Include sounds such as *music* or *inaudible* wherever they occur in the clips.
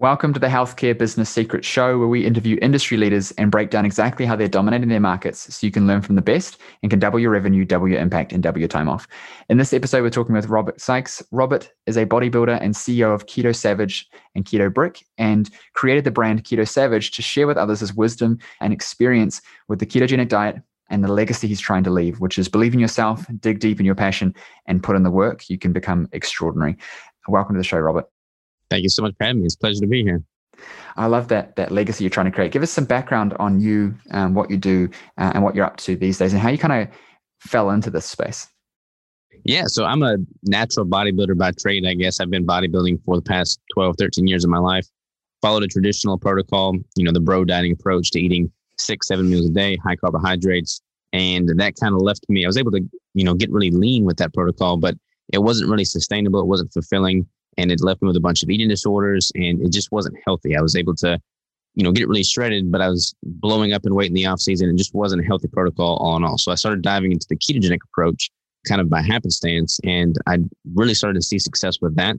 Welcome to the Healthcare Business Secret Show, where we interview industry leaders and break down exactly how they're dominating their markets so you can learn from the best and can double your revenue, double your impact, and double your time off. In this episode, we're talking with Robert Sikes. Robert is a bodybuilder and CEO of Keto Savage and Keto Brick and created the brand Keto Savage to share with others his wisdom and experience with the ketogenic diet and the legacy he's trying to leave, which is believe in yourself, dig deep in your passion, and put in the work. You can become extraordinary. Welcome to the show, Robert. Thank you so much for having me. It's a pleasure to be here. I love that that legacy you're trying to create. Give us some background on you, um, what you do, uh, and what you're up to these days, and how you kind of fell into this space. Yeah, so I'm a natural bodybuilder by trade. I guess I've been bodybuilding for the past 12, 13 years of my life. Followed a traditional protocol, you know, the bro dieting approach to eating six, seven meals a day, high carbohydrates, and that kind of left me. I was able to, you know, get really lean with that protocol, but it wasn't really sustainable. It wasn't fulfilling and it left me with a bunch of eating disorders and it just wasn't healthy. I was able to, you know, get really shredded, but I was blowing up in weight in the off season and just wasn't a healthy protocol all in all. So I started diving into the ketogenic approach kind of by happenstance. And I really started to see success with that.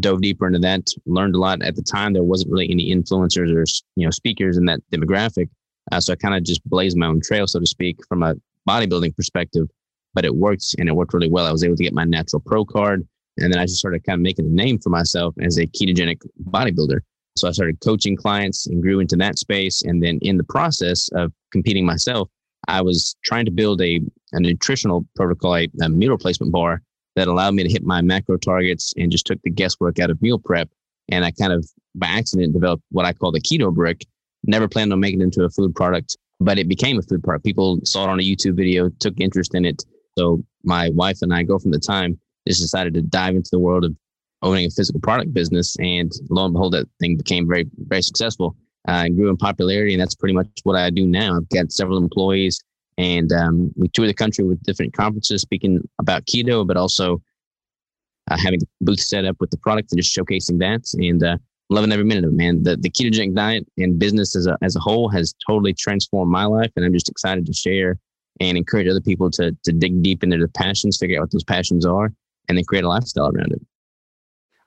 Dove deeper into that, learned a lot. At the time, there wasn't really any influencers or, you know, speakers in that demographic. Uh, so I kind of just blazed my own trail, so to speak, from a bodybuilding perspective, but it worked and it worked really well. I was able to get my natural pro card. And then I just started kind of making a name for myself as a ketogenic bodybuilder. So I started coaching clients and grew into that space. And then in the process of competing myself, I was trying to build a, a nutritional protocol, a, a meal replacement bar that allowed me to hit my macro targets and just took the guesswork out of meal prep. And I kind of by accident developed what I call the keto brick. Never planned on making it into a food product, but it became a food product. People saw it on a YouTube video, took interest in it. So my wife and I, go from the time, just decided to dive into the world of owning a physical product business. And lo and behold, that thing became very, very successful uh, and grew in popularity. And that's pretty much what I do now. I've got several employees and um, we tour the country with different conferences speaking about keto, but also uh, having a booth set up with the product and just showcasing that. And uh, loving every minute of it, man. The, the ketogenic diet and business as a, as a whole has totally transformed my life. And I'm just excited to share and encourage other people to, to dig deep into their passions, figure out what those passions are, and then create a lifestyle around it.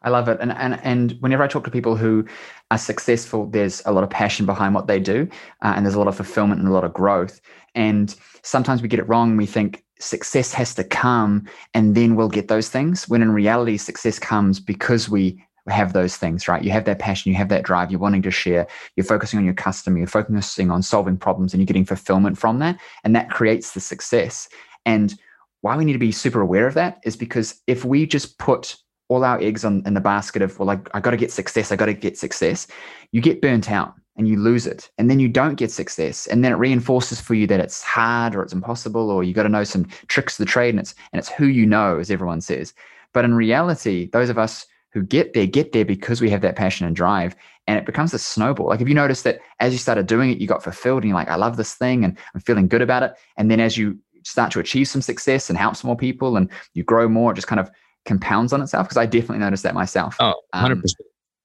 I love it. And, and, and whenever I talk to people who are successful, there's a lot of passion behind what they do, uh, and there's a lot of fulfillment and a lot of growth. And sometimes we get it wrong. We think success has to come and then we'll get those things, when in reality, success comes because we have those things, right? You have that passion, you have that drive, you're wanting to share, you're focusing on your customer, you're focusing on solving problems, and you're getting fulfillment from that. And that creates the success. And why we need to be super aware of that is because if we just put all our eggs on in the basket of well I, I got to get success i got to get success you get burnt out and you lose it. And then you don't get success. And then it reinforces for you that it's hard or it's impossible or you got to know some tricks of the trade and it's and it's who you know as everyone says. But in reality those of us who get there get there because we have that passion and drive and it becomes a snowball. Like if you notice that as you started doing it you got fulfilled and you're like i love this thing and i'm feeling good about it. And then as you start to achieve some success and helps more people and you grow more, it just kind of compounds on itself. Because I definitely noticed that myself. Oh, 100%. Um,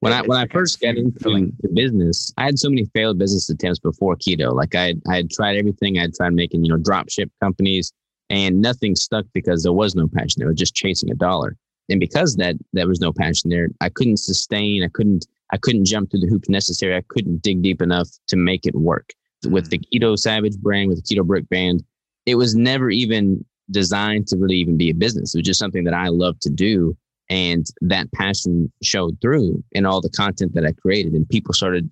when I when I first got into the business, I had so many failed business attempts before keto. Like I I had tried everything. I had tried making you know drop ship companies, and nothing stuck because there was no passion. They was just chasing a dollar, and because that there was no passion there, I couldn't sustain. I couldn't I couldn't jump through the hoops necessary. I couldn't dig deep enough to make it work. With the mm. Keto Savage brand, with the Keto Brick band, it was never even designed to really even be a business. It was just something that I love to do. And that passion showed through in all the content that I created. And people started,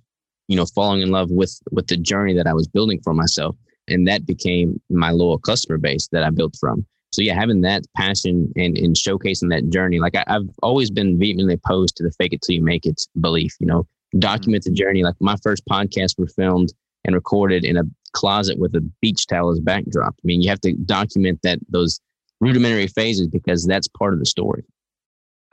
you know, falling in love with with the journey that I was building for myself. And that became my loyal customer base that I built from. So yeah, having that passion and, and showcasing that journey, like I, have always been vehemently opposed to the fake it till you make it belief, you know, mm-hmm. document the journey. Like my first podcast were filmed and recorded in a closet with a beach towel as backdrop. I mean, you have to document that those rudimentary phases because that's part of the story.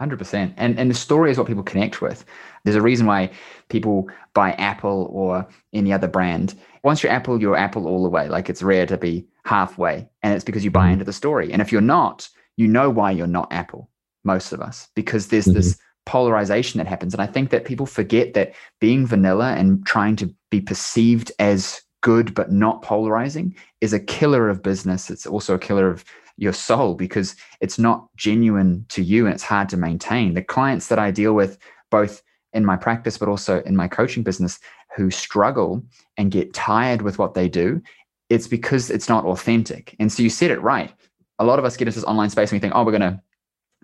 100% and and the story is what people connect with there's a reason why people buy apple or any other brand once you're apple you're apple all the way like it's rare to be halfway and it's because you buy mm-hmm. into the story and if you're not you know why you're not apple most of us because there's mm-hmm. this polarization that happens and i think that people forget that being vanilla and trying to be perceived as good but not polarizing is a killer of business. It's also a killer of your soul because it's not genuine to you and it's hard to maintain. The clients that I deal with, both in my practice, but also in my coaching business who struggle and get tired with what they do, it's because it's not authentic. And so you said it right. A lot of us get into this online space and we think, oh, we're going to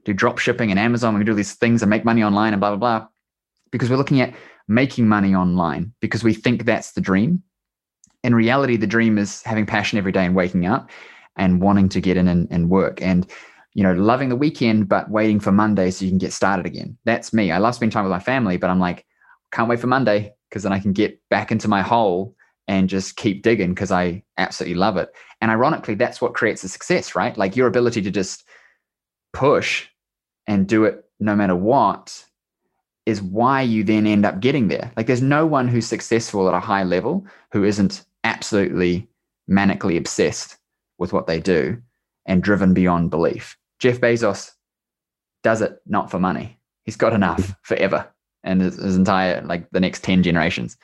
do drop shipping and Amazon, going to do these things and make money online and blah, blah, blah. Because we're looking at making money online because we think that's the dream. In reality, the dream is having passion every day and waking up and wanting to get in and, and work. And you know, loving the weekend, but waiting for Monday so you can get started again. That's me. I love spending time with my family, but I'm like, can't wait for Monday because then I can get back into my hole and just keep digging because I absolutely love it. And ironically, that's what creates a success, right? Like your ability to just push and do it no matter what is why you then end up getting there. Like there's no one who's successful at a high level who isn't absolutely manically obsessed with what they do and driven beyond belief. Jeff Bezos does it not for money. He's got enough forever and his, his entire, like the next 10 generations.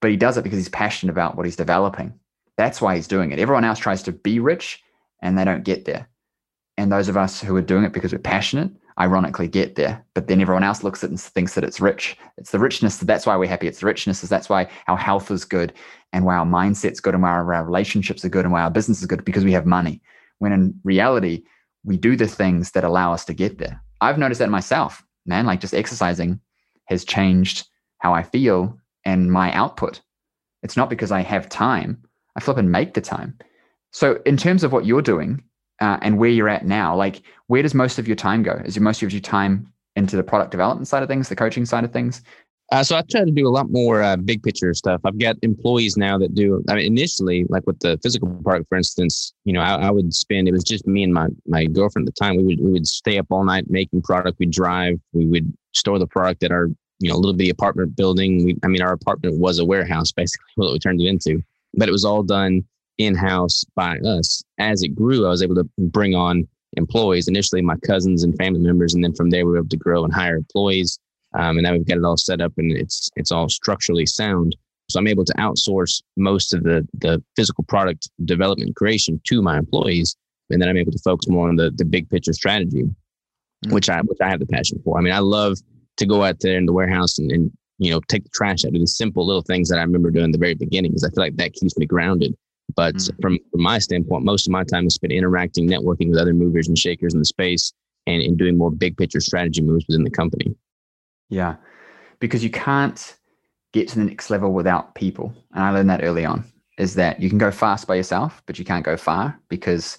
But he does it because he's passionate about what he's developing. That's why he's doing it. Everyone else tries to be rich and they don't get there. And those of us who are doing it because we're passionate, ironically get there. But then everyone else looks at it and thinks that it's rich. It's the richness. That's why we're happy. It's the richness. Is That's why our health is good and why our mindset's good and why our relationships are good and why our business is good because we have money. When in reality, we do the things that allow us to get there. I've noticed that myself, man, like just exercising has changed how I feel and my output. It's not because I have time, I flip and make the time. So, in terms of what you're doing uh, and where you're at now, like where does most of your time go? Is most of your time into the product development side of things, the coaching side of things? Uh, so I try to do a lot more uh, big picture stuff. I've got employees now that do. I mean, initially, like with the physical product, for instance, you know, I, I, would spend. It was just me and my my girlfriend at the time. We would we would stay up all night making product. We'd drive. We would store the product at our you know little bitty apartment building. We, I mean, our apartment was a warehouse *laughs* basically. What we turned it into, but it was all done in house by us. As it grew, I was able to bring on employees. Initially, my cousins and family members, and then from there, we were able to grow and hire employees um, and now we've got it all set up and it's it's all structurally sound. So I'm able to outsource most of the the physical product development creation to my employees, and then I'm able to focus more on the the big picture strategy, mm-hmm. which I which I have the passion for. I mean, I love to go out there in the warehouse and, and you know take the trash out, do the simple little things that I remember doing in the very beginning, because I feel like that keeps me grounded. But mm-hmm. from, from my standpoint, most of my time is spent interacting, networking with other movers and shakers in the space, and, and doing more big picture strategy moves within the company. Yeah. Because you can't get to the next level without people. And I learned that early on is that you can go fast by yourself, but you can't go far because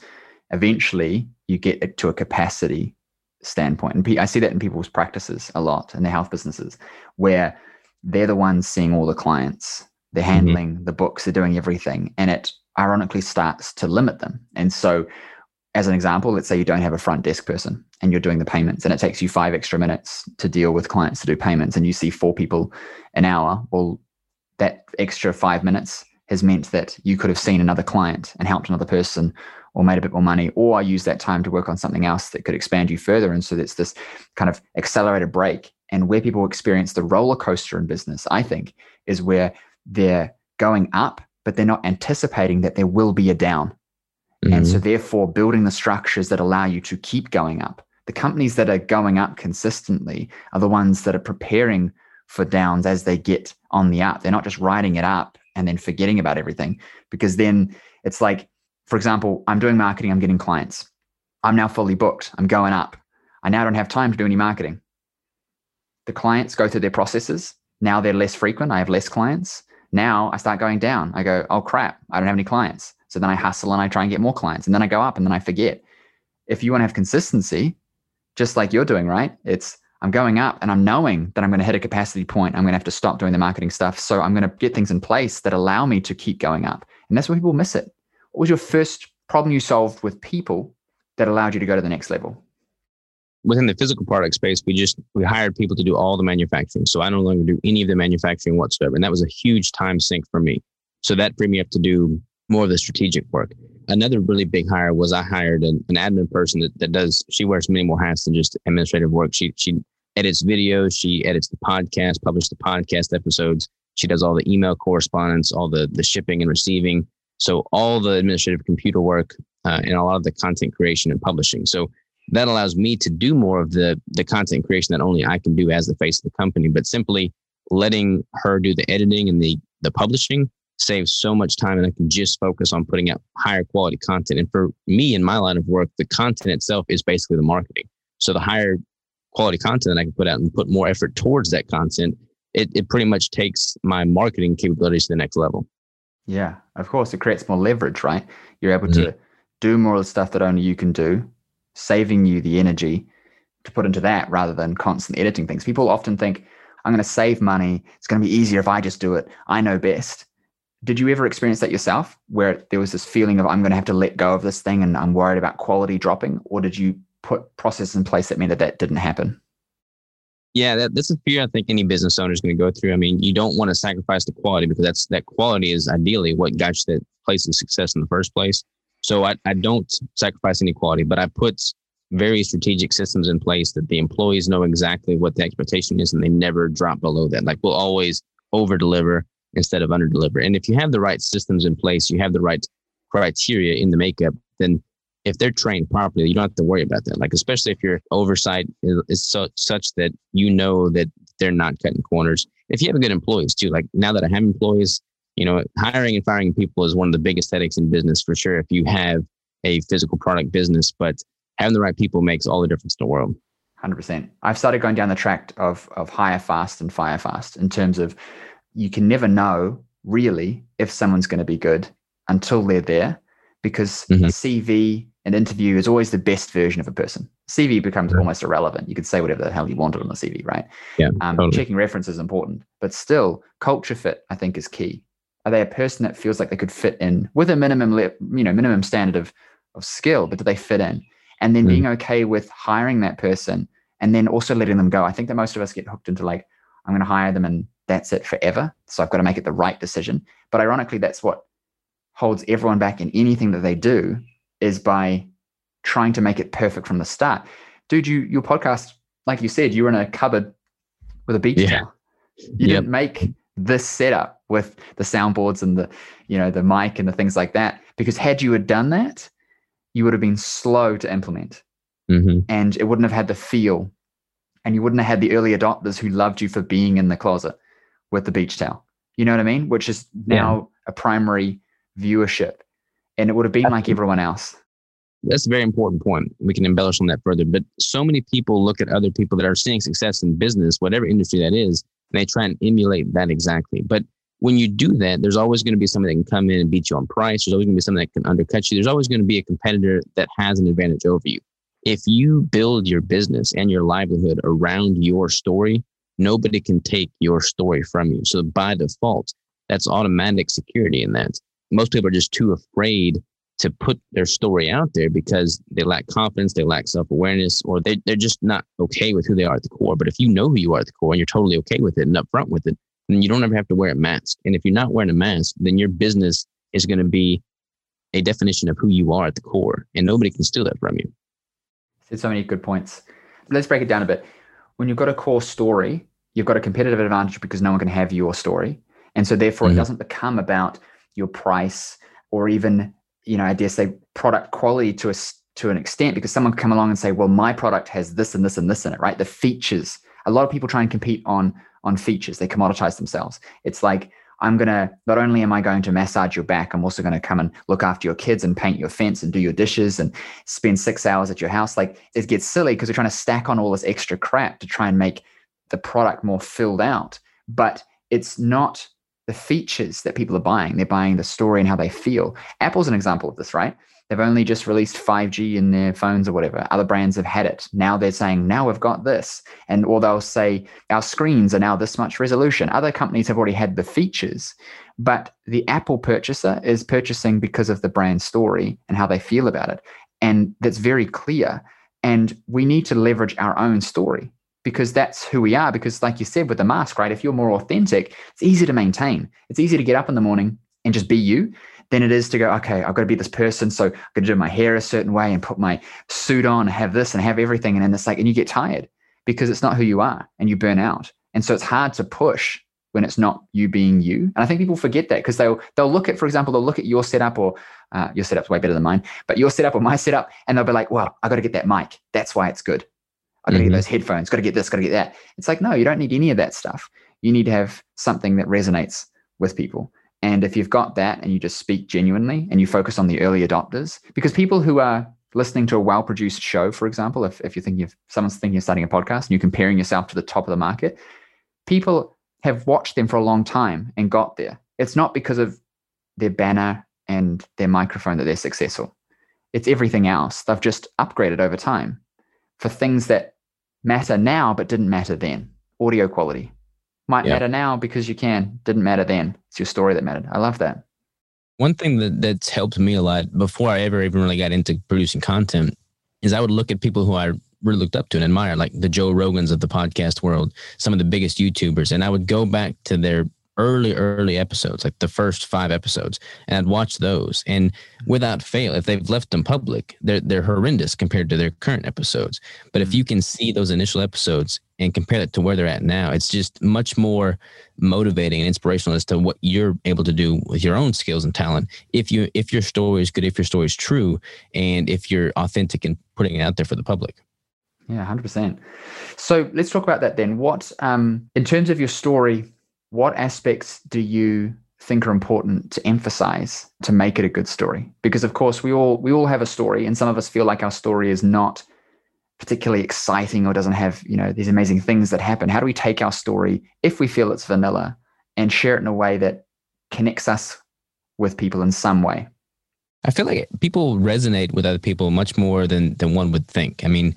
eventually you get to a capacity standpoint. And I see that in people's practices a lot in their health businesses where they're the ones seeing all the clients, they're mm-hmm. handling mm-hmm. the books, they're doing everything. And it ironically starts to limit them. And so as an example, let's say you don't have a front desk person and you're doing the payments and it takes you five extra minutes to deal with clients to do payments and you see four people an hour. Well, that extra five minutes has meant that you could have seen another client and helped another person or made a bit more money or I use that time to work on something else that could expand you further. And so it's this kind of accelerated break. And where people experience the roller coaster in business, I think, is where they're going up, but they're not anticipating that there will be a down Mm-hmm. And so, mm-hmm. therefore, building the structures that allow you to keep going up. The companies that are going up consistently are the ones that are preparing for downs as they get on the up. They're not just riding it up and then forgetting about everything because then it's like, for example, I'm doing marketing, I'm getting clients. I'm now fully booked, I'm going up. I now don't have time to do any marketing. The clients go through their processes. Now they're less frequent. I have less clients. Now I start going down. I go, oh crap, I don't have any clients. So then I hustle and I try and get more clients and then I go up and then I forget. If you want to have consistency, just like you're doing, right? It's I'm going up and I'm knowing that I'm going to hit a capacity point. I'm going to have to stop doing the marketing stuff. So I'm going to get things in place that allow me to keep going up. And that's where people miss it. What was your first problem you solved with people that allowed you to go to the next level? Within the physical product space, we just we hired people to do all the manufacturing. So I no longer do any of the manufacturing whatsoever. And that was a huge time sink for me. So that freed me up to do more of the strategic work. Another really big hire was I hired an, an admin person that, that does, she wears many more hats than just administrative work. She, she edits videos, she edits the podcast, publishes the podcast episodes. She does all the email correspondence, all the, the shipping and receiving. So all the administrative computer work uh, and a lot of the content creation and publishing. So that allows me to do more of the the content creation that only I can do as the face of the company. But simply letting her do the editing and the the publishing saves so much time and I can just focus on putting out higher quality content. And for me in my line of work, the content itself is basically the marketing. So the higher quality content that I can put out and put more effort towards that content, it, it pretty much takes my marketing capabilities to the next level. Yeah, of course. It creates more leverage, right? You're able mm-hmm. to do more of the stuff that only you can do, saving you the energy to put into that rather than constantly editing things. People often think, I'm going to save money. It's going to be easier if I just do it. I know best. Did you ever experience that yourself where there was this feeling of I'm going to have to let go of this thing and I'm worried about quality dropping? Or did you put processes in place that meant that that didn't happen? Yeah, that, that's a fear I think any business owner is going to go through. I mean, you don't want to sacrifice the quality because that's that quality is ideally what got you that place of success in the first place. So I, I don't sacrifice any quality, but I put very strategic systems in place that the employees know exactly what the expectation is and they never drop below that. Like we'll always over deliver instead of under deliver. And if you have the right systems in place, you have the right criteria in the makeup, then if they're trained properly, you don't have to worry about that. Like, especially if your oversight is, is so, such that you know that they're not cutting corners. If you have good employees too, like now that I have employees, you know, hiring and firing people is one of the biggest headaches in business for sure. If you have a physical product business, but having the right people makes all the difference in the world. 100%. I've started going down the track of, of hire fast and fire fast in terms of you can never know really if someone's going to be good until they're there because mm-hmm. CV an interview is always the best version of a person. CV becomes yeah. almost irrelevant. You could say whatever the hell you wanted on the CV, right? Yeah. Um, totally. Checking references is important, but still, culture fit I think is key. Are they a person that feels like they could fit in with a minimum, you know, minimum standard of of skill, but do they fit in? And then mm. being okay with hiring that person and then also letting them go. I think that most of us get hooked into like, I'm going to hire them and that's it forever. So I've got to make it the right decision. But ironically, that's what holds everyone back in anything that they do is by trying to make it perfect from the start. Dude, you your podcast, like you said, you were in a cupboard with a beach yeah. towel. You yep. didn't make this setup with the soundboards and the, you know, the mic and the things like that. Because had you had done that, you would have been slow to implement. Mm-hmm. And it wouldn't have had the feel. And you wouldn't have had the early adopters who loved you for being in the closet with the beach towel. You know what I mean? Which is now yeah. a primary viewership and it would have been like everyone else. That's a very important point. We can embellish on that further. But so many people look at other people that are seeing success in business, whatever industry that is, and they try and emulate that exactly. But when you do that, there's always going to be somebody that can come in and beat you on price. There's always going to be something that can undercut you. There's always going to be a competitor that has an advantage over you. If you build your business and your livelihood around your story, nobody can take your story from you. So by default, that's automatic security in that most people are just too afraid to put their story out there because they lack confidence, they lack self awareness, or they, they're just not okay with who they are at the core. But if you know who you are at the core and you're totally okay with it and upfront with it, then you don't ever have to wear a mask. And if you're not wearing a mask, then your business is going to be a definition of who you are at the core, and nobody can steal that from you. Said so many good points. Let's break it down a bit. When you've got a core story, you've got a competitive advantage because no one can have your story. And so therefore mm-hmm. it doesn't become about your price or even you know i dare say product quality to a to an extent because someone could come along and say well my product has this and this and this in it right the features a lot of people try and compete on on features they commoditize themselves it's like i'm to not only am i going to massage your back i'm also going to come and look after your kids and paint your fence and do your dishes and spend six hours at your house like it gets silly because we're trying to stack on all this extra crap to try and make the product more filled out but it's not the features that people are buying. They're buying the story and how they feel. Apple's an example of this, right? They've only just released 5G in their phones or whatever. Other brands have had it. Now they're saying, now we've got this. And or they'll say, our screens are now this much resolution. Other companies have already had the features, but the Apple purchaser is purchasing because of the brand story and how they feel about it. And that's very clear. And we need to leverage our own story because that's who we are. Because, like you said with the mask, right? If you're more authentic, it's easy to maintain. It's easy to get up in the morning and just be you than it is to go, okay, I've got to be this person. So I'm going to do my hair a certain way and put my suit on, and have this and have everything. And then it's like, and you get tired because it's not who you are and you burn out. And so it's hard to push when it's not you being you. And I think people forget that because they'll they'll look at, for example, they'll look at your setup or uh, your setup's way better than mine, but your setup or my setup, and they'll be like, "Well, I got to get that mic. That's why it's good. I got to mm-hmm. get those headphones. Got to get this. Got to get that." It's like, no, you don't need any of that stuff. You need to have something that resonates with people. And if you've got that and you just speak genuinely and you focus on the early adopters, because people who are listening to a well produced show, for example, if, if you're thinking of someone's thinking of starting a podcast and you're comparing yourself to the top of the market, people have watched them for a long time and got there. It's not because of their banner and their microphone that they're successful. It's everything else. They've just upgraded over time for things that matter now but didn't matter then. Audio quality might matter now because you can, didn't matter then. It's your story that mattered. I love that. One thing that, that's helped me a lot before I ever even really got into producing content is I would look at people who I really looked up to and admired, like the Joe Rogans of the podcast world, some of the biggest YouTubers. And I would go back to their early, early episodes, like the first five episodes, and I'd watch those. And without fail, if they've left them public, they're they're horrendous compared to their current episodes. But if mm. you can see those initial episodes and compare that to where they're at now, it's just much more motivating and inspirational as to what you're able to do with your own skills and talent. If you if your story is good, if your story is true, and if you're authentic and putting it out there for the public. Yeah, hundred percent. So let's talk about that then. What, um, in terms of your story, what aspects do you think are important to emphasize to make it a good story? Because of course we all we all have a story, and some of us feel like our story is not particularly exciting or doesn't have you know these amazing things that happen. How do we take our story if we feel it's vanilla and share it in a way that connects us with people in some way? I feel like people resonate with other people much more than than one would think. I mean,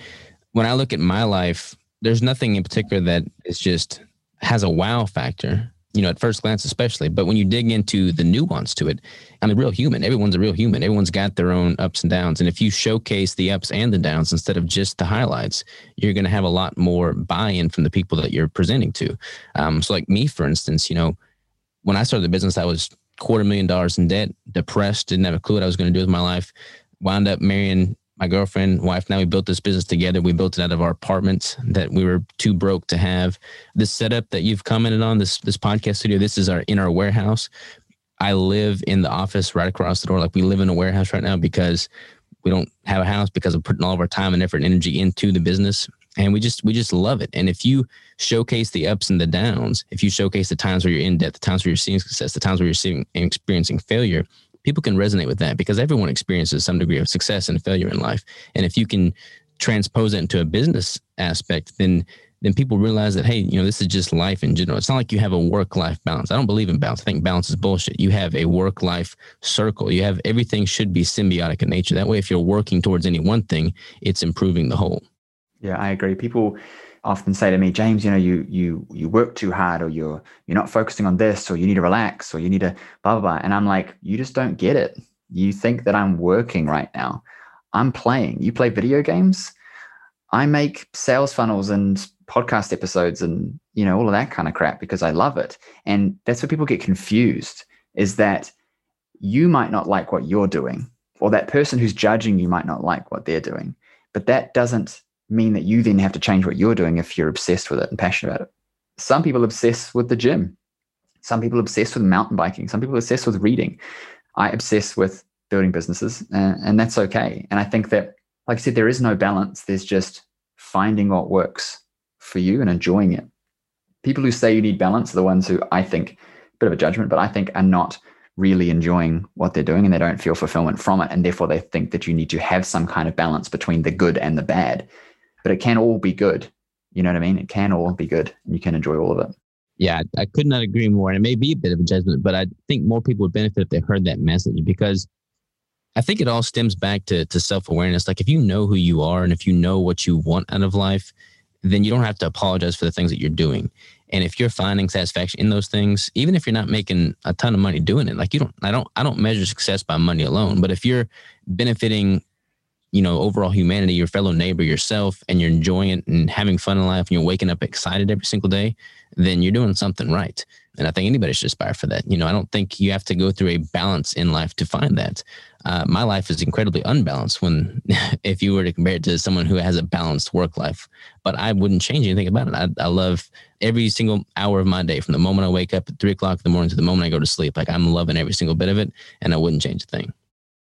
when I look at my life, there's nothing in particular that is just has a wow factor, you know, at first glance, especially. But when you dig into the nuance to it, I'm a real human. Everyone's a real human. Everyone's got their own ups and downs. And if you showcase the ups and the downs instead of just the highlights, you're going to have a lot more buy in from the people that you're presenting to. Um, so, like me, for instance, you know, when I started the business, I was quarter million dollars in debt, depressed, didn't have a clue what I was going to do with my life. Wound up marrying my girlfriend, wife, now we built this business together. We built it out of our apartments that we were too broke to have. This setup that you've commented on, this this podcast studio, this is our in our warehouse. I live in the office right across the door. Like we live in a warehouse right now because we don't have a house because of putting all of our time and effort and energy into the business. And we just we just love it. And if you showcase the ups and the downs, if you showcase the times where you're in debt, the times where you're seeing success, the times where you're seeing and experiencing failure, people can resonate with that because everyone experiences some degree of success and failure in life. And if you can transpose it into a business aspect, then then people realize that hey, you know, this is just life in general. It's not like you have a work life balance. I don't believe in balance. I think balance is bullshit. You have a work life circle. You have everything should be symbiotic in nature. That way, if you're working towards any one thing, it's improving the whole. Yeah, I agree. People often say to me, James, you know, you you you work too hard, or you're you're not focusing on this, or you need to relax, or you need to blah blah blah. And I'm like, you just don't get it. You think that I'm working right now. I'm playing. You play video games. I make sales funnels and podcast episodes and you know all of that kind of crap because I love it. And that's where people get confused is that you might not like what you're doing, or that person who's judging you might not like what they're doing. But that doesn't mean that you then have to change what you're doing if you're obsessed with it and passionate about it. Some people obsess with the gym. Some people obsess with mountain biking. Some people obsess with reading. I obsess with building businesses, and, and that's okay. And I think that, like I said, there is no balance. There's just finding what works for you and enjoying it. People who say you need balance are the ones who I think, bit of a judgment, but I think are not really enjoying what they're doing and they don't feel fulfillment from it. And therefore, they think that you need to have some kind of balance between the good and the bad but it can all be good. You know what I mean? It can all be good and you can enjoy all of it. Yeah, I could not agree more. And it may be a bit of a judgment, but I think more people would benefit if they heard that message because I think it all stems back to, to self awareness. Like if you know who you are and if you know what you want out of life, then you don't have to apologize for the things that you're doing. And if you're finding satisfaction in those things, even if you're not making a ton of money doing it, like you don't, I don't, I don't measure success by money alone. But if you're benefiting you know, overall humanity, your fellow neighbor, yourself, and you're enjoying it and having fun in life and you're waking up excited every single day, then you're doing something right. And I think anybody should aspire for that. You know, I don't think you have to go through a balance in life to find that. Uh, my life is incredibly unbalanced when, *laughs* if you were to compare it to someone who has a balanced work life, but I wouldn't change anything about it. I, I love every single hour of my day from the moment I wake up at three o'clock in the morning to the moment I go to sleep. Like I'm loving every single bit of it and I wouldn't change a thing.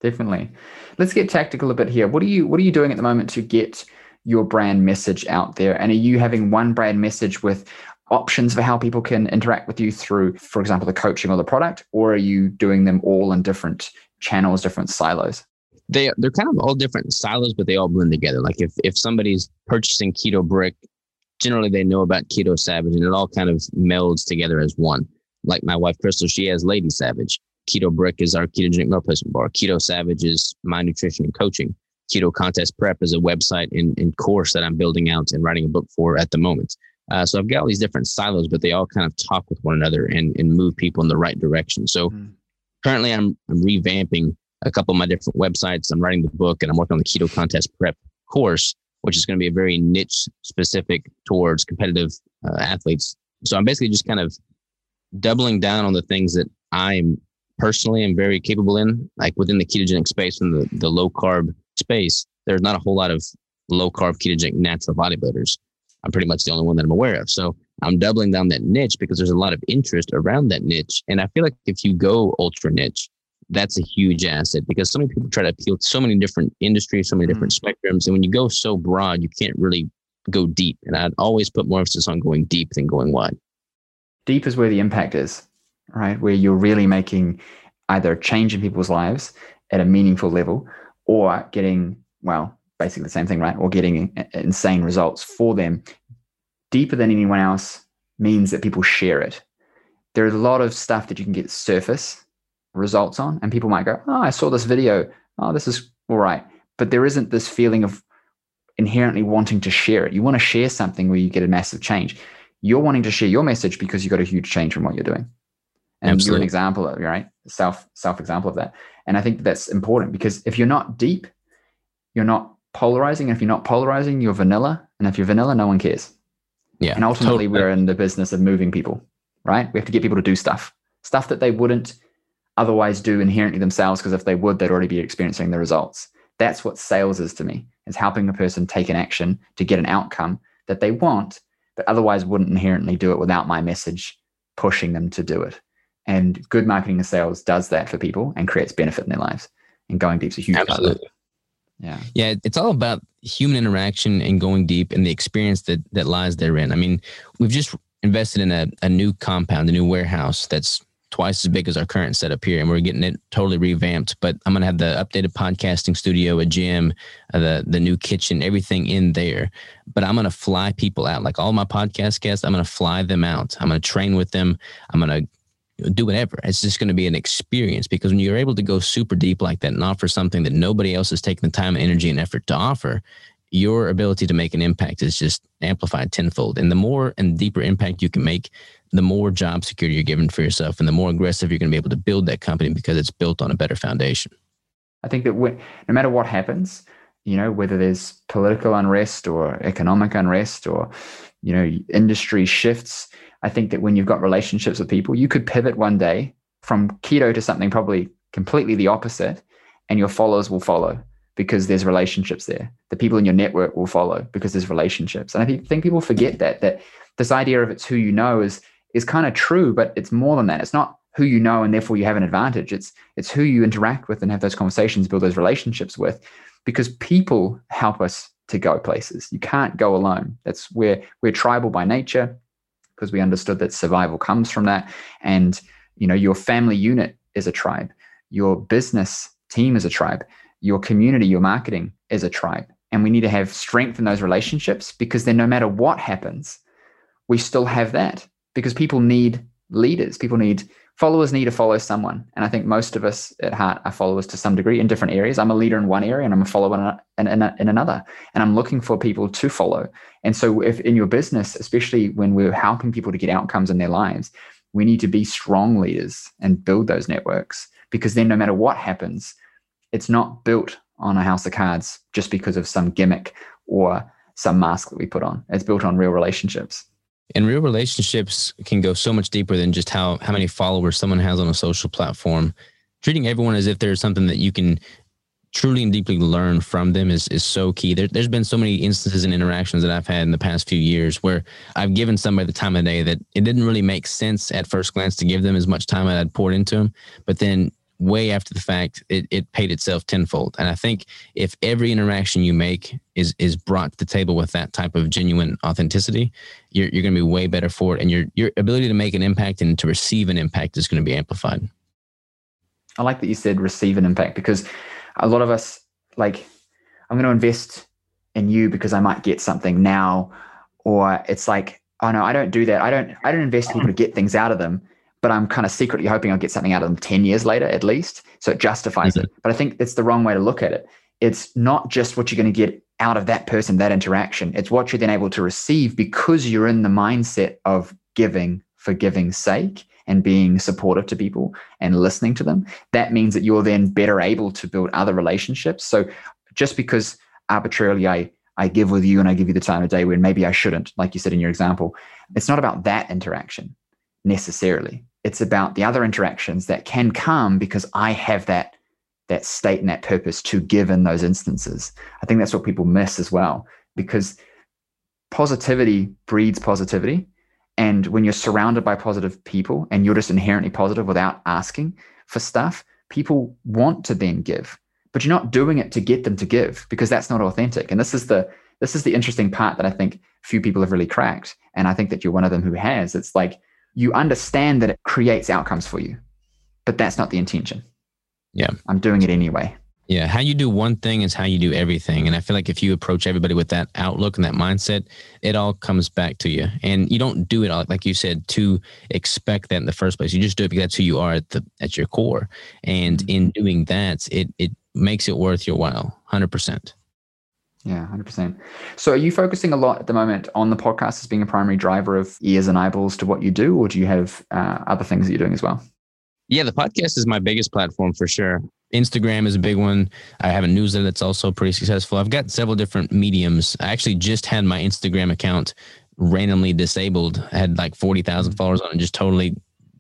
Definitely. Let's get tactical a bit here. What are you, what are you doing at the moment to get your brand message out there? And are you having one brand message with options for how people can interact with you through, for example, the coaching or the product, or are you doing them all in different channels, different silos? They they're kind of all different silos, but they all blend together. Like if if somebody's purchasing Keto Brick, generally they know about Keto Savage, and it all kind of melds together as one. Like my wife Crystal, she has Lady Savage. Keto Brick is our ketogenic meal replacement bar. Keto Savage is my nutrition and coaching. Keto Contest Prep is a website and, and course that I'm building out and writing a book for at the moment. Uh, so I've got all these different silos, but they all kind of talk with one another and, and move people in the right direction. So mm. currently I'm, I'm revamping a couple of my different websites. I'm writing the book and I'm working on the keto contest prep course, which is going to be a very niche specific towards competitive uh, athletes. So I'm basically just kind of doubling down on the things that I'm personally am very capable in, like within the ketogenic space and the, the low carb space. There's not a whole lot of low carb ketogenic natural bodybuilders. I'm pretty much the only one that I'm aware of. So I'm doubling down that niche because there's a lot of interest around that niche. And I feel like if you go ultra niche, that's a huge asset because so many people try to appeal to so many different industries, so many different mm. spectrums. And when you go so broad, you can't really go deep. And I'd always put more emphasis on going deep than going wide. Deep is where the impact is, right? Where you're really making either a change in people's lives at a meaningful level or getting, well, basically the same thing, right? Or getting insane results for them deeper than anyone else means that people share it. There's a lot of stuff that you can get surface results on, and people might go, Oh, I saw this video. Oh, this is all right. But there isn't this feeling of inherently wanting to share it. You want to share something where you get a massive change. You're wanting to share your message because you got a huge change from what you're doing. And Absolutely. you're an example of right self self example of that. And I think that's important because if you're not deep, you're not polarizing. And if you're not polarizing, you're vanilla. And if you're vanilla, no one cares. Yeah. And ultimately, totally. we're in the business of moving people, right? We have to get people to do stuff, stuff that they wouldn't otherwise do inherently themselves, because if they would, they'd already be experiencing the results. That's what sales is to me, is helping a person take an action to get an outcome that they want, but otherwise wouldn't inherently do it without my message pushing them to do it. And good marketing and sales does that for people and creates benefit in their lives. And going deep is a huge Absolutely. part of it. Yeah. Yeah. It's all about human interaction and going deep and the experience that, that lies therein. I mean, we've just invested in a, a new compound, a new warehouse that's twice as big as our current setup here, and we're getting it totally revamped. But I'm gonna have the updated podcasting studio, a gym, uh, the the new kitchen, everything in there. But I'm gonna fly people out, like all my podcast guests. I'm gonna fly them out. I'm gonna train with them. I'm gonna do whatever. It's just going to be an experience because when you're able to go super deep like that and offer something that nobody else has taken the time, energy, and effort to offer, your ability to make an impact is just amplified tenfold. And the more and deeper impact you can make, the more job security you're given for yourself and the more aggressive you're going to be able to build that company because it's built on a better foundation. I think that when, no matter what happens, you know, whether there's political unrest or economic unrest or, you know, industry shifts, I think that when you've got relationships with people, you could pivot one day from keto to something probably completely the opposite, and your followers will follow because there's relationships there. The people in your network will follow because there's relationships. And I think people forget that that this idea of it's who you know is is kind of true, but it's more than that. It's not who you know and therefore you have an advantage. It's it's who you interact with and have those conversations, build those relationships with, because people help us to go places. You can't go alone. That's where we're tribal by nature because we understood that survival comes from that. And, you know, your family unit is a tribe, your business team is a tribe, your community, your marketing is a tribe. And we need to have strength in those relationships because then no matter what happens, we still have that because people need leaders. People need followers need to follow someone. And I think most of us at heart are followers to some degree in different areas. I'm a leader in one area and I'm a follower in, in, in, another. And I'm looking for people to follow. And so, if in your business, especially when we're helping people to get outcomes in their lives, we need to be strong leaders and build those networks because then no matter what happens, it's not built on a house of cards just because of some gimmick or some mask that we put on. It's built on real relationships. And real relationships can go so much deeper than just how how many followers someone has on a social platform. Treating everyone as if there's something that you can truly and deeply learn from them is, is so key. There, has been so many instances and interactions that I've had in the past few years where I've given somebody the time of day that it didn't really make sense at first glance to give them as much time as I'd poured into them. But then way after the fact, it, it paid itself tenfold. And I think if every interaction you make is is brought to the table with that type of genuine authenticity, you're, you're going to be way better for it. And your, your ability to make an impact and to receive an impact is going to be amplified. I like that you said receive an impact because a lot of us like i'm going to invest in you because i might get something now or it's like oh no i don't do that i don't i don't invest people to get things out of them but i'm kind of secretly hoping i'll get something out of them 10 years later at least so it justifies mm-hmm. it but i think it's the wrong way to look at it it's not just what you're going to get out of that person that interaction it's what you're then able to receive because you're in the mindset of giving for giving's sake and being supportive to people and listening to them, that means that you're then better able to build other relationships. So just because arbitrarily I I give with you and I give you the time of day when maybe I shouldn't, like you said in your example, it's not about that interaction necessarily. It's about the other interactions that can come because I have that that state and that purpose to give in those instances. I think that's what people miss as well because positivity breeds positivity and when you're surrounded by positive people and you're just inherently positive without asking for stuff, people want to then give. But you're not doing it to get them to give because that's not authentic. And this is the this is the interesting part that I think few people have really cracked. And I think that you're one of them who has. It's like you understand that it creates outcomes for you, but that's not the intention. Yeah. I'm doing it anyway. Yeah, how you do one thing is how you do everything. And I feel like if you approach everybody with that outlook and that mindset, it all comes back to you. And you don't do it like you said to expect that in the first place. You just do it because that's who you are at the at your core. And mm-hmm. in doing that, it it makes it worth your while, hundred percent. Yeah, 100%. So are you focusing a lot at the moment on the podcast as being a primary driver of ears and eyeballs to what you do, or do you have uh, other things that you're doing as well? Yeah, the podcast is my biggest platform for sure. Instagram is a big one. I have a newsletter that's also pretty successful. I've got several different mediums. I actually just had my Instagram account randomly disabled. I had like 40,000 mm-hmm. followers on it, just totally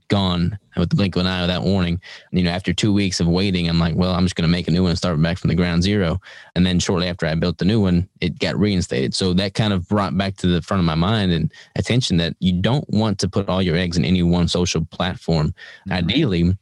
gone with the blink of an eye without warning. You know, after two weeks of waiting, I'm like, well, I'm just going to make a new one and start back from the ground zero. And then shortly after I built the new one, it got reinstated. So that kind of brought back to the front of my mind and attention that you don't want to put all your eggs in any one social platform. Mm-hmm. Ideally,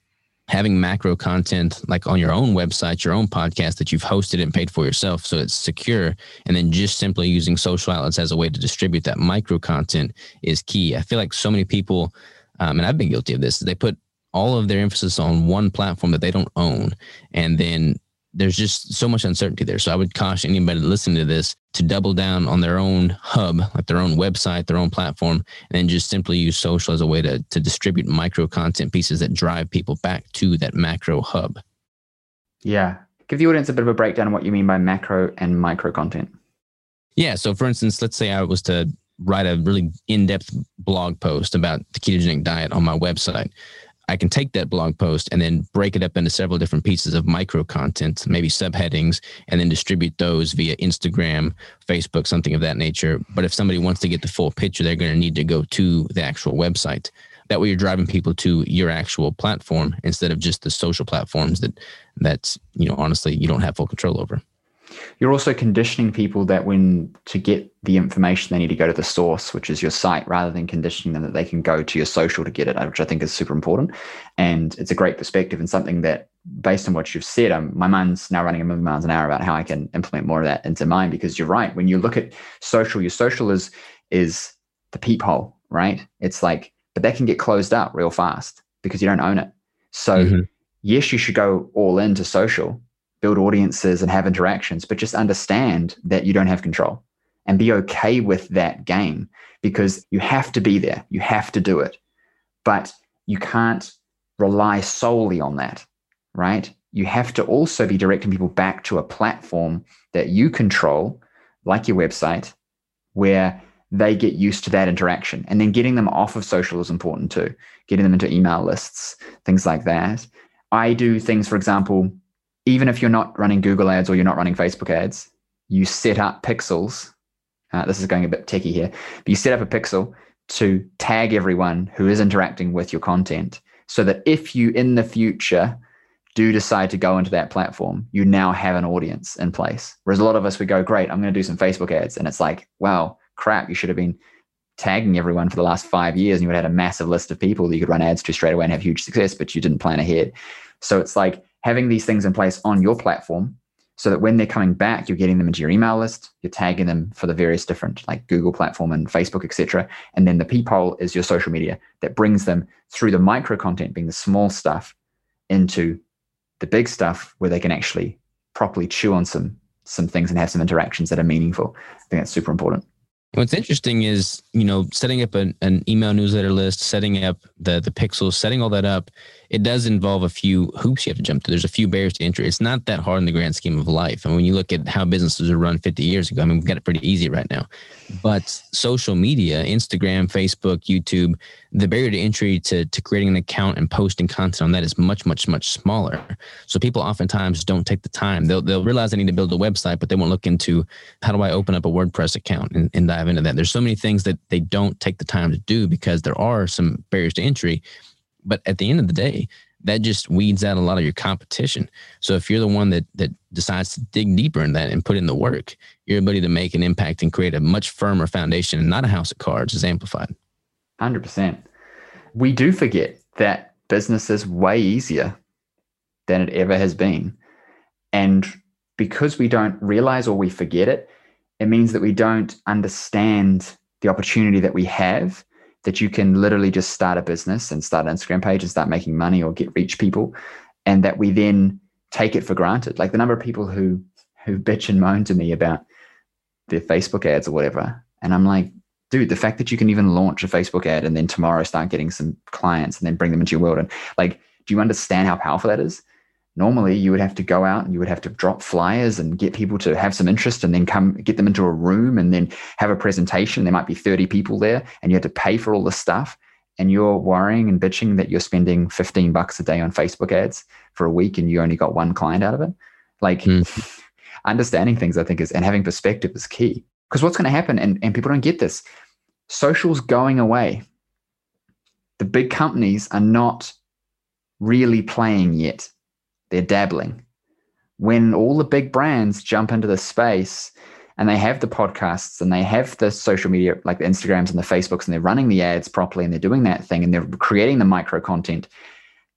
having macro content like on your own website, your own podcast that you've hosted and paid for yourself so it's secure. And then just simply using social outlets as a way to distribute that micro content is key. I feel like so many people, um, and I've been guilty of this, they put all of their emphasis on one platform that they don't own. And then there's just so much uncertainty there. So I would caution anybody listening to this to double down on their own hub, like their own website, their own platform, and then just simply use social as a way to, to distribute micro content pieces that drive people back to that macro hub. Yeah. Give the audience a bit of a breakdown of what you mean by macro and micro content. Yeah. So for instance, let's say I was to write a really in-depth blog post about the ketogenic diet on my website. I can take that blog post and then break it up into several different pieces of micro content, maybe subheadings, and then distribute those via Instagram, Facebook, something of that nature. But if somebody wants to get the full picture, they're going to need to go to the actual website. That way, you're driving people to your actual platform instead of just the social platforms that that's you know honestly you don't have full control over you're also conditioning people that when to get the information they need to go to the source which is your site rather than conditioning them that they can go to your social to get it which i think is super important. And it's a great perspective and something that based on what you've said um, my mind's now running a million miles an hour about how i can implement more of that into mine because you're right. When you look at social your social is is the peephole right? It's like but that can get closed up real fast because you don't own it. So mm-hmm. yes you should go all into social build audiences and have interactions, but just understand that you don't have control and be okay with that game because you have to be there. You have to do it. But you can't rely solely on that, right? You have to also be directing people back to a platform that you control, like your website, where they get used to that interaction. And then getting them off of social is important too, getting them into email lists, things like that. I do things, for example, even if you're not running Google ads or you're not running Facebook ads, you set up pixels. Uh, this is going a bit techie here, but you set up a pixel to tag everyone who is interacting with your content so that if you in the future do decide to go into that platform, you now have an audience in place. Whereas a lot of us would go, great, I'm going to do some Facebook ads. And it's like, wow, crap, you should have been tagging everyone for the last five years and you would have had a massive list of people that you could run ads to straight away and have huge success, but you didn't plan ahead. So it's like having these things in place on your platform so that when they're coming back, you're getting them into your email list, you're tagging them for the various different like Google platform and Facebook, etc. And then the peephole is your social media that brings them through the micro content, being the small stuff, into the big stuff where they can actually properly chew on some some things and have some interactions that are meaningful. I think that's super important. What's interesting is, you know, setting up an, an email newsletter list, setting up the the pixels, setting all that up, it does involve a few hoops you have to jump through. There's a few barriers to entry. It's not that hard in the grand scheme of life. And when you look at how businesses are run 50 years ago, I mean, we've got it pretty easy right now. But social media, Instagram, Facebook, YouTube, the barrier to entry to, to creating an account and posting content on that is much, much, much smaller. So people oftentimes don't take the time. They'll, they'll realize they need to build a website, but they won't look into how do I open up a WordPress account and, and dive into that. There's so many things that they don't take the time to do because there are some barriers to entry. But at the end of the day, that just weeds out a lot of your competition. So if you're the one that that decides to dig deeper in that and put in the work, your ability to make an impact and create a much firmer foundation and not a house of cards is amplified. 100%. We do forget that business is way easier than it ever has been. And because we don't realize or we forget it, it means that we don't understand the opportunity that we have that you can literally just start a business and start an Instagram page and start making money or get reach people. And that we then take it for granted. Like the number of people who who bitch and moan to me about their Facebook ads or whatever. And I'm like, dude, the fact that you can even launch a Facebook ad and then tomorrow start getting some clients and then bring them into your world. And like, do you understand how powerful that is? Normally you would have to go out and you would have to drop flyers and get people to have some interest and then come get them into a room and then have a presentation. There might be 30 people there and you have to pay for all the stuff. And you're worrying and bitching that you're spending 15 bucks a day on Facebook ads for a week and you only got one client out of it. Like mm. *laughs* understanding things, I think, is and having perspective is key. Because what's going to happen, and, and people don't get this, social's going away. The big companies are not really playing yet, they're dabbling. When all the big brands jump into the space and they have the podcasts and they have the social media, like the Instagrams and the Facebooks, and they're running the ads properly and they're doing that thing and they're creating the micro content,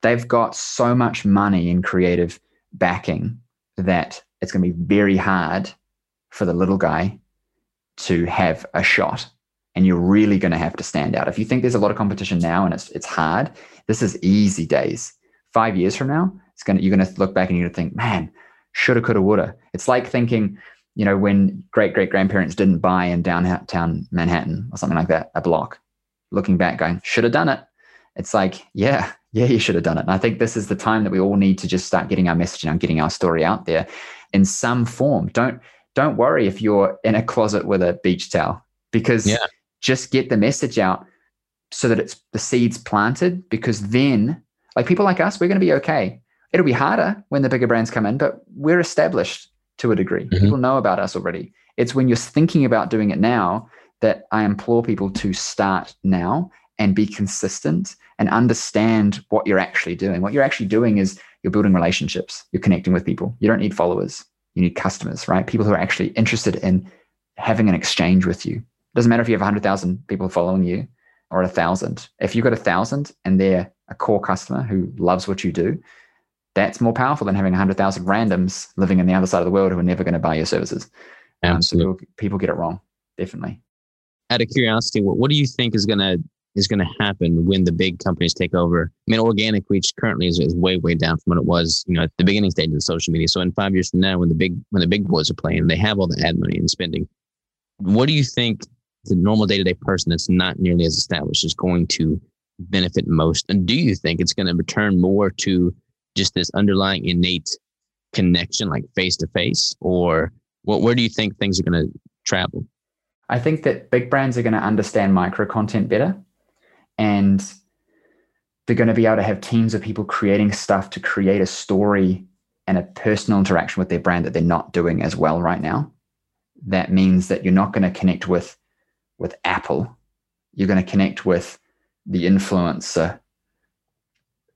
they've got so much money in creative backing that it's going to be very hard for the little guy to have a shot and you're really going to have to stand out. If you think there's a lot of competition now and it's it's hard, this is easy days. Five years from now, it's gonna you're gonna look back and you're gonna think, man, shoulda, coulda, woulda. It's like thinking, you know, when great great grandparents didn't buy in downtown Manhattan or something like that, a block. Looking back, going, should have done it. It's like, yeah, yeah, you should have done it. And I think this is the time that we all need to just start getting our message and getting our story out there in some form. Don't don't worry if you're in a closet with a beach towel because yeah just get the message out so that it's the seeds planted because then like people like us we're going to be okay it'll be harder when the bigger brands come in but we're established to a degree. Mm-hmm. people know about us already. It's when you're thinking about doing it now that i implore people to start now and be consistent and understand what you're actually doing. What you're actually doing is you're building relationships. You're connecting with people. You don't need followers. You need customers right? People who are actually interested in having an exchange with you. It doesn't matter if you have 100,000 people following you or a thousand. If you've got a thousand and they're a core customer who loves what you do, that's more powerful than having 100,000 randoms living in the other side of the world who are never going to buy your services. Absolutely. Um, so people, people, get it wrong, definitely. Out of curiosity, what, what do you think is going to is going to happen when the big companies take over? I mean, organic reach currently is, is way, way down from what it was, you know, at the beginning stage of social media. So in five years from now, when the big when the big boys are playing, they have all the ad money and spending. What do you think the normal day to day person that's not nearly as established is going to benefit most? And do you think it's going to return more to just this underlying innate connection, like face to face, or what? Where do you think things are going to travel? I think that big brands are going to understand micro content better, and they're going to be able to have teams of people creating stuff to create a story and a personal interaction with their brand that they're not doing as well right now. That means that you're not going to connect with with Apple, you're going to connect with the influencer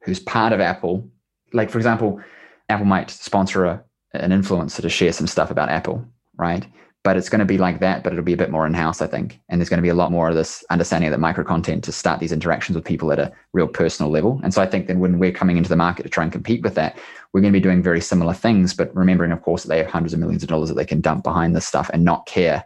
who's part of Apple. Like, for example, Apple might sponsor a, an influencer to share some stuff about Apple, right? But it's going to be like that, but it'll be a bit more in house, I think. And there's going to be a lot more of this understanding of the micro content to start these interactions with people at a real personal level. And so I think that when we're coming into the market to try and compete with that, we're going to be doing very similar things, but remembering, of course, that they have hundreds of millions of dollars that they can dump behind this stuff and not care.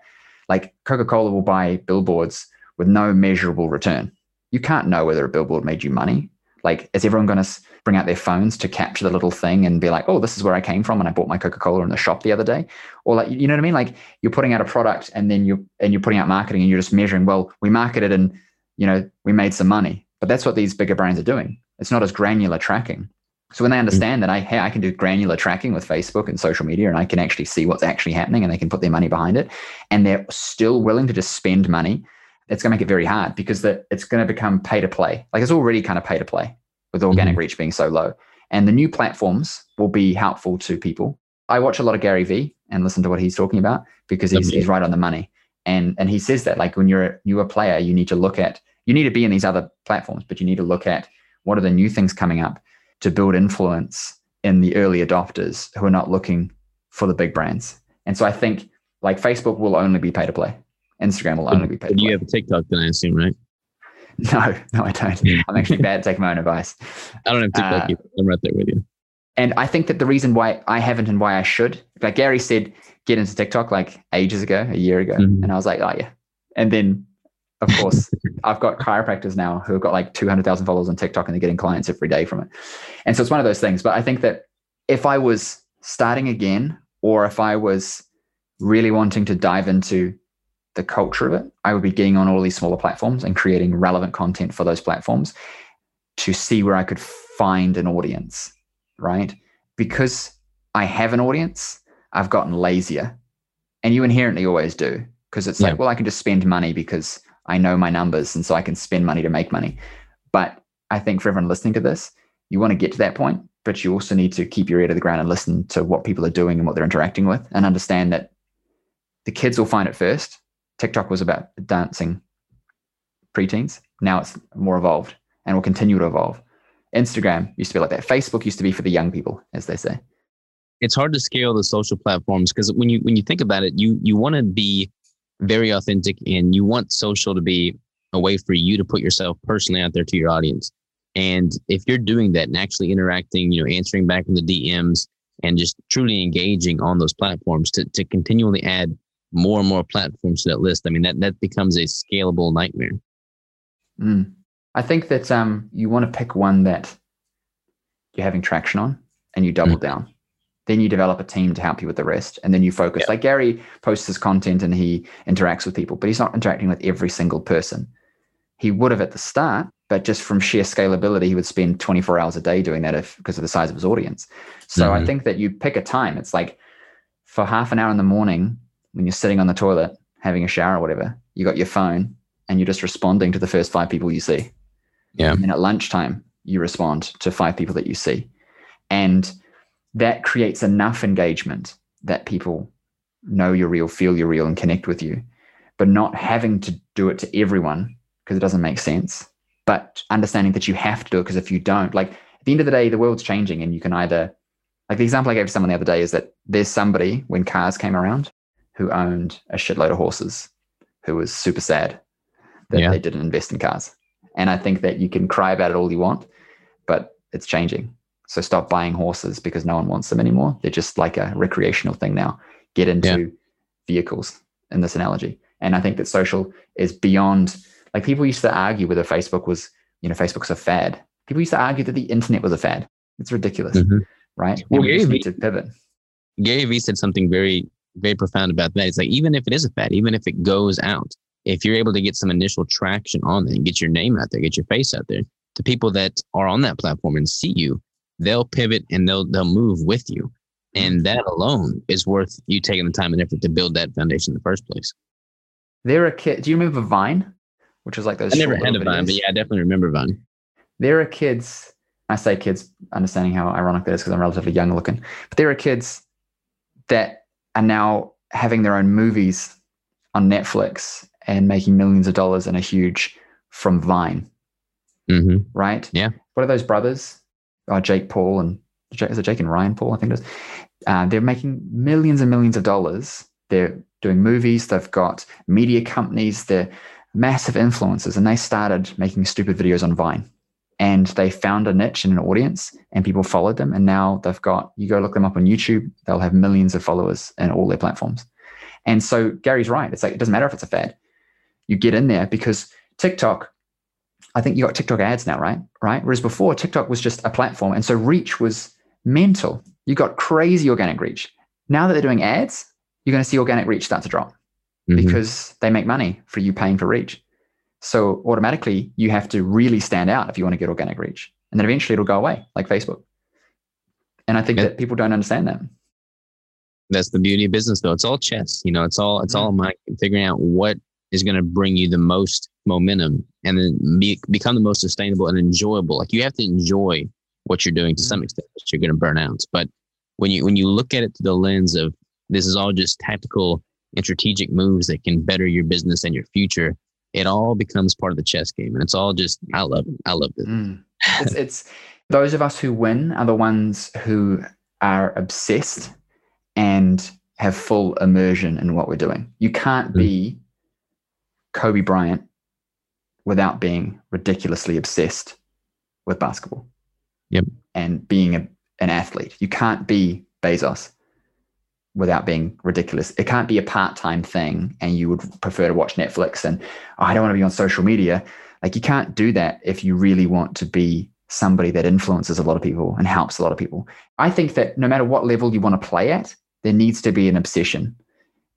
Like Coca Cola will buy billboards with no measurable return. You can't know whether a billboard made you money. Like, is everyone going to bring out their phones to capture the little thing and be like, oh, this is where I came from and I bought my Coca Cola in the shop the other day? Or like, you know what I mean? Like, you're putting out a product and then you and you're putting out marketing and you're just measuring. Well, we marketed and you know we made some money, but that's what these bigger brands are doing. It's not as granular tracking. So when they mm. understand that I hey, I can do granular tracking with Facebook and social media and I can actually see what's actually happening and they can put their money behind it and they're still willing to just spend money it's going to make it very hard because that it's going to become pay to play. Like it's already kind of pay to play with organic mm-hmm. reach being so low. And the new platforms will be helpful to people. I watch a lot of Gary Vee and listen to what he's talking about because he's, he's right on the money. And and he says that like when you're a newer player, you need to look at you need to be in these other platforms, but you need to look at what are the new things coming up to build influence in the early adopters who are not looking for the big brands. And so I think like Facebook will only be pay to play. Instagram will only be paid. You have a TikTok, then I assume, right? *laughs* No, no, I don't. I'm actually bad at taking my own advice. I don't have TikTok. Uh, I'm right there with you. And I think that the reason why I haven't and why I should, like Gary said, get into TikTok like ages ago, a year ago, mm-hmm. and I was like, oh yeah. And then, of course, *laughs* I've got chiropractors now who have got like 200,000 followers on TikTok and they're getting clients every day from it. And so it's one of those things. But I think that if I was starting again, or if I was really wanting to dive into the culture of it, I would be getting on all these smaller platforms and creating relevant content for those platforms to see where I could find an audience, right? Because I have an audience, I've gotten lazier. And you inherently always do because it's yeah. like, well, I can just spend money because I know my numbers. And so I can spend money to make money. But I think for everyone listening to this, you want to get to that point, but you also need to keep your ear to the ground and listen to what people are doing and what they're interacting with and understand that the kids will find it first TikTok was about dancing preteens. Now it's more evolved and will continue to evolve. Instagram used to be like that. Facebook used to be for the young people, as they say. It's hard to scale the social platforms because when you when you think about it, you you want to be very authentic and you want social to be a way for you to put yourself personally out there to your audience. And if you're doing that and actually interacting, you know, answering back in the DMs and just truly engaging on those platforms to, to continually add more and more platforms to that list, I mean, that, that becomes a scalable nightmare. Mm. I think that um, you want to pick one that you're having traction on and you double mm. down. Then you develop a team to help you with the rest. And then you focus. Yeah. Like Gary posts his content and he interacts with people, but he's not interacting with every single person. He would have at the start, but just from sheer scalability, he would spend 24 hours a day doing that if, because of the size of his audience. So mm-hmm. I think that you pick a time. It's like for half an hour in the morning, when you're sitting on the toilet having a shower or whatever, you got your phone and you're just responding to the first five people you see. Yeah. And at lunchtime, you respond to five people that you see. And that creates enough engagement that people know you're real, feel you're real, and connect with you, but not having to do it to everyone because it doesn't make sense. But understanding that you have to do it because if you don't, like at the end of the day, the world's changing and you can either, like the example I gave someone the other day is that there's somebody when cars came around who owned a shitload of horses who was super sad that yeah. they didn't invest in cars. And I think that you can cry about it all you want, but it's changing. So stop buying horses because no one wants them anymore. They're just like a recreational thing now. Get into yeah. vehicles in this analogy. And I think that social is beyond like people used to argue whether Facebook was, you know, Facebook's a fad. People used to argue that the internet was a fad. It's ridiculous, mm-hmm. right? Well, Gary Vee, to pivot. Gary Vee said something very very profound about that. It's like even if it is a fad, even if it goes out, if you're able to get some initial traction on it and get your name out there, get your face out there, to people that are on that platform and see you, they'll pivot and they'll they'll move with you. Mm-hmm. And that alone is worth you taking the time and effort to build that foundation in the first place. There are kids. Do you remember Vine? Which was like those. I never had a Vine, but yeah, I definitely remember Vine. There are kids. I say kids, understanding how ironic that is because I'm relatively young looking. But there are kids that are now having their own movies on Netflix and making millions of dollars and a huge from Vine, hmm right? Yeah. What are those brothers? Oh, Jake Paul and is it Jake and Ryan Paul? I think it is. Uh, they're making millions and millions of dollars. They're doing movies. They've got media companies. They're massive influencers, and they started making stupid videos on Vine. And they found a niche and an audience, and people followed them. And now they've got you go look them up on YouTube. They'll have millions of followers in all their platforms. And so Gary's right. It's like it doesn't matter if it's a fad. You get in there because TikTok. I think you got TikTok ads now, right? Right. Whereas before, TikTok was just a platform, and so reach was mental. You got crazy organic reach. Now that they're doing ads, you're going to see organic reach start to drop Mhm. because they make money for you paying for reach. So automatically, you have to really stand out if you want to get organic reach. And then eventually it'll go away, like Facebook. And I think Yeah. that people don't understand that. that's the beauty of business though it's all chess you know it's all it's all mm-hmm. my figuring out what is going to bring you the most momentum and then be, become the most sustainable and enjoyable like you have to enjoy what you're doing to mm-hmm. some extent but you're going to burn out but when you when you look at it through the lens of this is all just tactical and strategic moves that can better your business and your future it all becomes part of the chess game and it's all just i love it i love it Mm. It's, it's those of us who win are the ones who are obsessed and have full immersion in what we're doing. You can't be Kobe Bryant without being ridiculously obsessed with basketball. Yep. And being a, an athlete. You can't be Bezos without being ridiculous. It can't be a part time thing and you would prefer to watch Netflix and oh, I don't want to be on social media. Like you can't do that if you really want to be somebody that influences a lot of people and helps a lot of people. I think that no matter what level you want to play at, there needs to be an obsession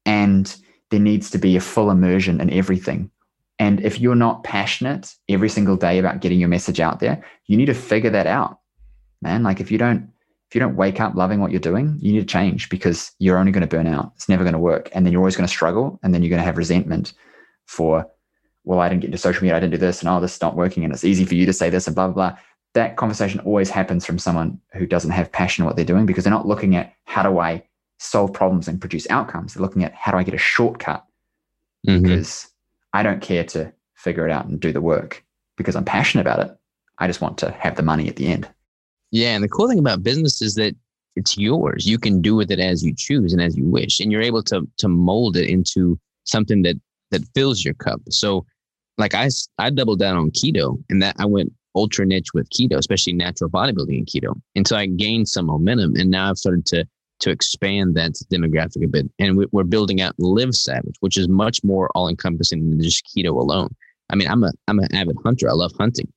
and there needs to be a full immersion in everything. And if you're not passionate every single day about getting your message out there, you need to figure that out. Man, like if you don't if you don't wake up loving what you're doing, you need to change because you're only going to burn out. It's never going to work. And then you're always going to struggle and then you're going to have resentment for well, I didn't get into social media, I didn't do this, and oh, this is not working, and it's easy for you to say this, and blah, blah, blah. That conversation always happens from someone who doesn't have passion in what they're doing because they're not looking at how do I solve problems and produce outcomes. They're looking at how do I get a shortcut Mhm. because I don't care to figure it out and do the work because I'm passionate about it. I just want to have the money at the end. Yeah, and the cool thing about business is that it's yours. You can do with it as you choose and as you wish, and you're able to to mold it into something that that fills your cup. So, like I I doubled down on keto, and that I went ultra niche with keto, especially natural bodybuilding and keto, And so I gained some momentum, and now I've started to to expand that demographic a bit, and we're building out Live Savage, which is much more all encompassing than just keto alone. I mean, I'm a I'm an avid hunter. I love hunting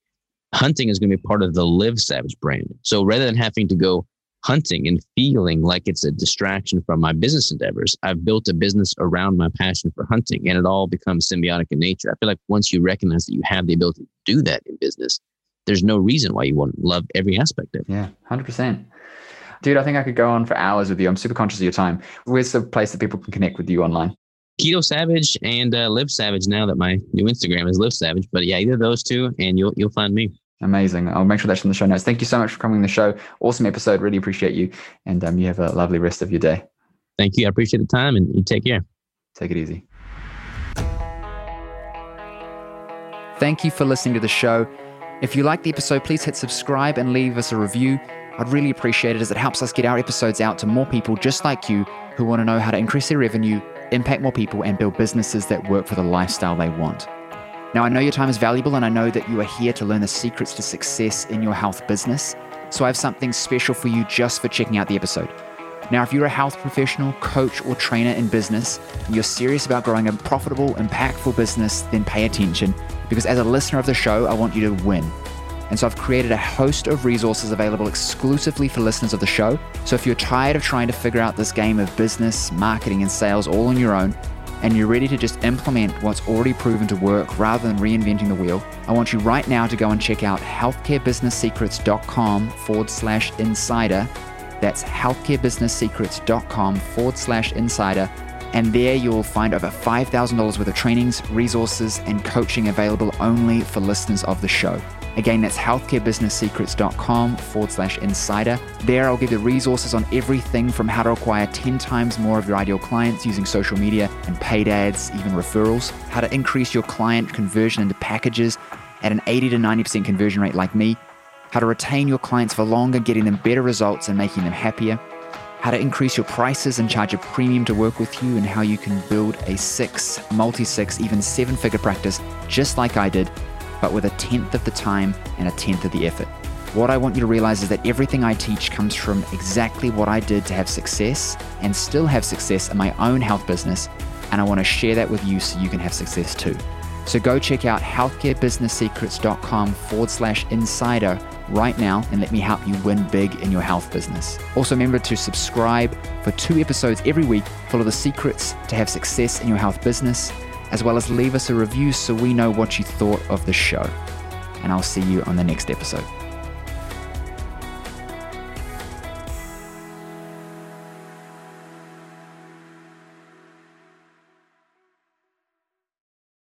hunting is going to be part of the Live Savage brand. So rather than having to go hunting and feeling like it's a distraction from my business endeavors, I've built a business around my passion for hunting and it all becomes symbiotic in nature. I feel like once you recognize that you have the ability to do that in business, there's no reason why you wouldn't love every aspect of it. Yeah, 100%. Dude, I think I could go on for hours with you. I'm super conscious of your time. Where's the place that people can connect with you online? Keto Savage and uh, Live Savage now that my new Instagram is Live Savage. But yeah, either those two and you'll you'll find me. Amazing. I'll make sure that's in the show notes. Thank you so much for coming on the show. Awesome episode. Really appreciate you. And um, you have a lovely rest of your day. Thank you. I appreciate the time and you take care. Take it easy. Thank you for listening to the show. If you like the episode, please hit subscribe and leave us a review. I'd really appreciate it as it helps us get our episodes out to more people just like you who want to know how to increase their revenue, impact more people, and build businesses that work for the lifestyle they want. Now, I know your time is valuable and I know that you are here to learn the secrets to success in your health business. So I have something special for you just for checking out the episode. Now, if you're a health professional, coach, or trainer in business, and you're serious about growing a profitable, impactful business, then pay attention because as a listener of the show, I want you to win. And so I've created a host of resources available exclusively for listeners of the show. So if you're tired of trying to figure out this game of business, marketing, and sales all on your own, and you're ready to just implement what's already proven to work rather than reinventing the wheel, I want you right now to go and check out healthcarebusinesssecrets.com forward slash insider. That's healthcarebusinesssecrets.com forward slash insider And there you'll find over $5,000 worth of trainings, resources, and coaching available only for listeners of the show. Again, that's healthcarebusinesssecrets.com forward slash insider. There, I'll give you resources on everything from how to acquire 10 times more of your ideal clients using social media and paid ads, even referrals, how to increase your client conversion into packages at an 80 to 90% conversion rate like me, how to retain your clients for longer, getting them better results and making them happier, how to increase your prices and charge a premium to work with you, and how you can build a six, multi six, even seven figure practice just like I did but with a tenth of the time and a tenth of the effort. What I want you to realize is that everything I teach comes from exactly what I did to have success and still have success in my own health business, and I want to share that with you so you can have success too. So go check out healthcarebusinesssecrets.com forward slash insider right now and let me help you win big in your health business. Also, remember to subscribe for two episodes every week full of the secrets to have success in your health business as well as leave us a review so we know what you thought of the show. And I'll see you on the next episode.